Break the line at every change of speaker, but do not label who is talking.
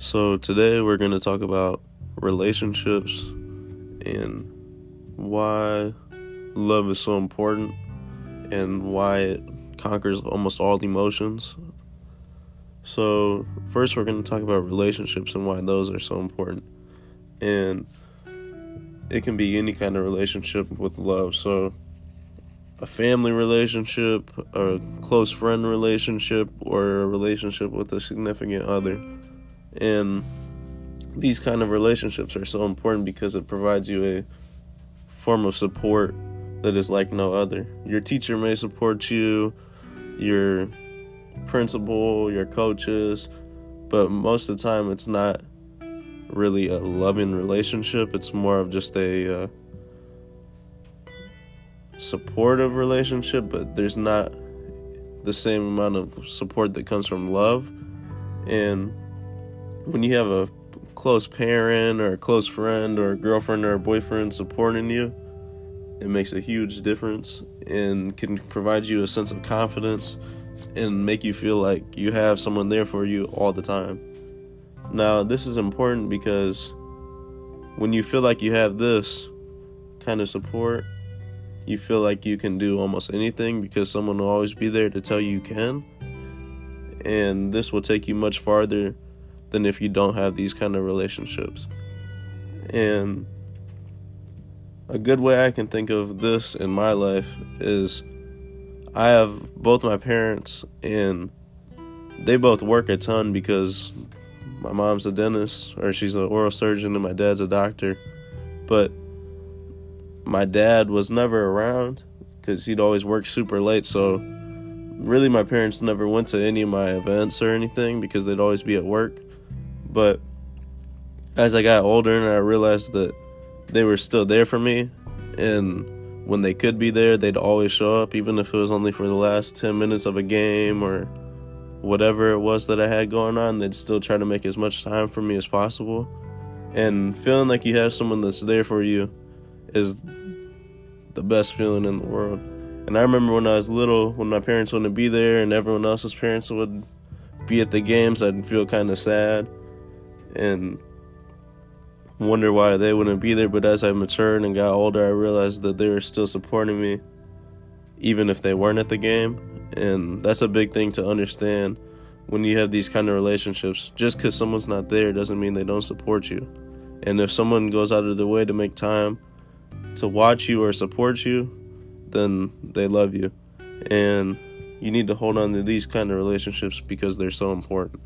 So, today we're going to talk about relationships and why love is so important and why it conquers almost all emotions. So, first, we're going to talk about relationships and why those are so important. And it can be any kind of relationship with love. So, a family relationship, a close friend relationship, or a relationship with a significant other. And these kind of relationships are so important because it provides you a form of support that is like no other. Your teacher may support you, your principal, your coaches, but most of the time it's not really a loving relationship. It's more of just a uh, supportive relationship, but there's not the same amount of support that comes from love. And when you have a close parent or a close friend or a girlfriend or a boyfriend supporting you, it makes a huge difference and can provide you a sense of confidence and make you feel like you have someone there for you all the time. Now, this is important because when you feel like you have this kind of support, you feel like you can do almost anything because someone will always be there to tell you you can. And this will take you much farther than if you don't have these kind of relationships. And a good way I can think of this in my life is I have both my parents and they both work a ton because my mom's a dentist or she's an oral surgeon and my dad's a doctor. But my dad was never around because he'd always work super late. So really, my parents never went to any of my events or anything because they'd always be at work. But as I got older and I realized that they were still there for me, and when they could be there, they'd always show up, even if it was only for the last 10 minutes of a game or whatever it was that I had going on, they'd still try to make as much time for me as possible. And feeling like you have someone that's there for you is the best feeling in the world. And I remember when I was little, when my parents wouldn't be there and everyone else's parents would be at the games, I'd feel kind of sad and wonder why they wouldn't be there. But as I matured and got older, I realized that they were still supporting me, even if they weren't at the game. And that's a big thing to understand when you have these kind of relationships. Just because someone's not there doesn't mean they don't support you. And if someone goes out of their way to make time to watch you or support you, then they love you. And you need to hold on to these kind of relationships because they're so important.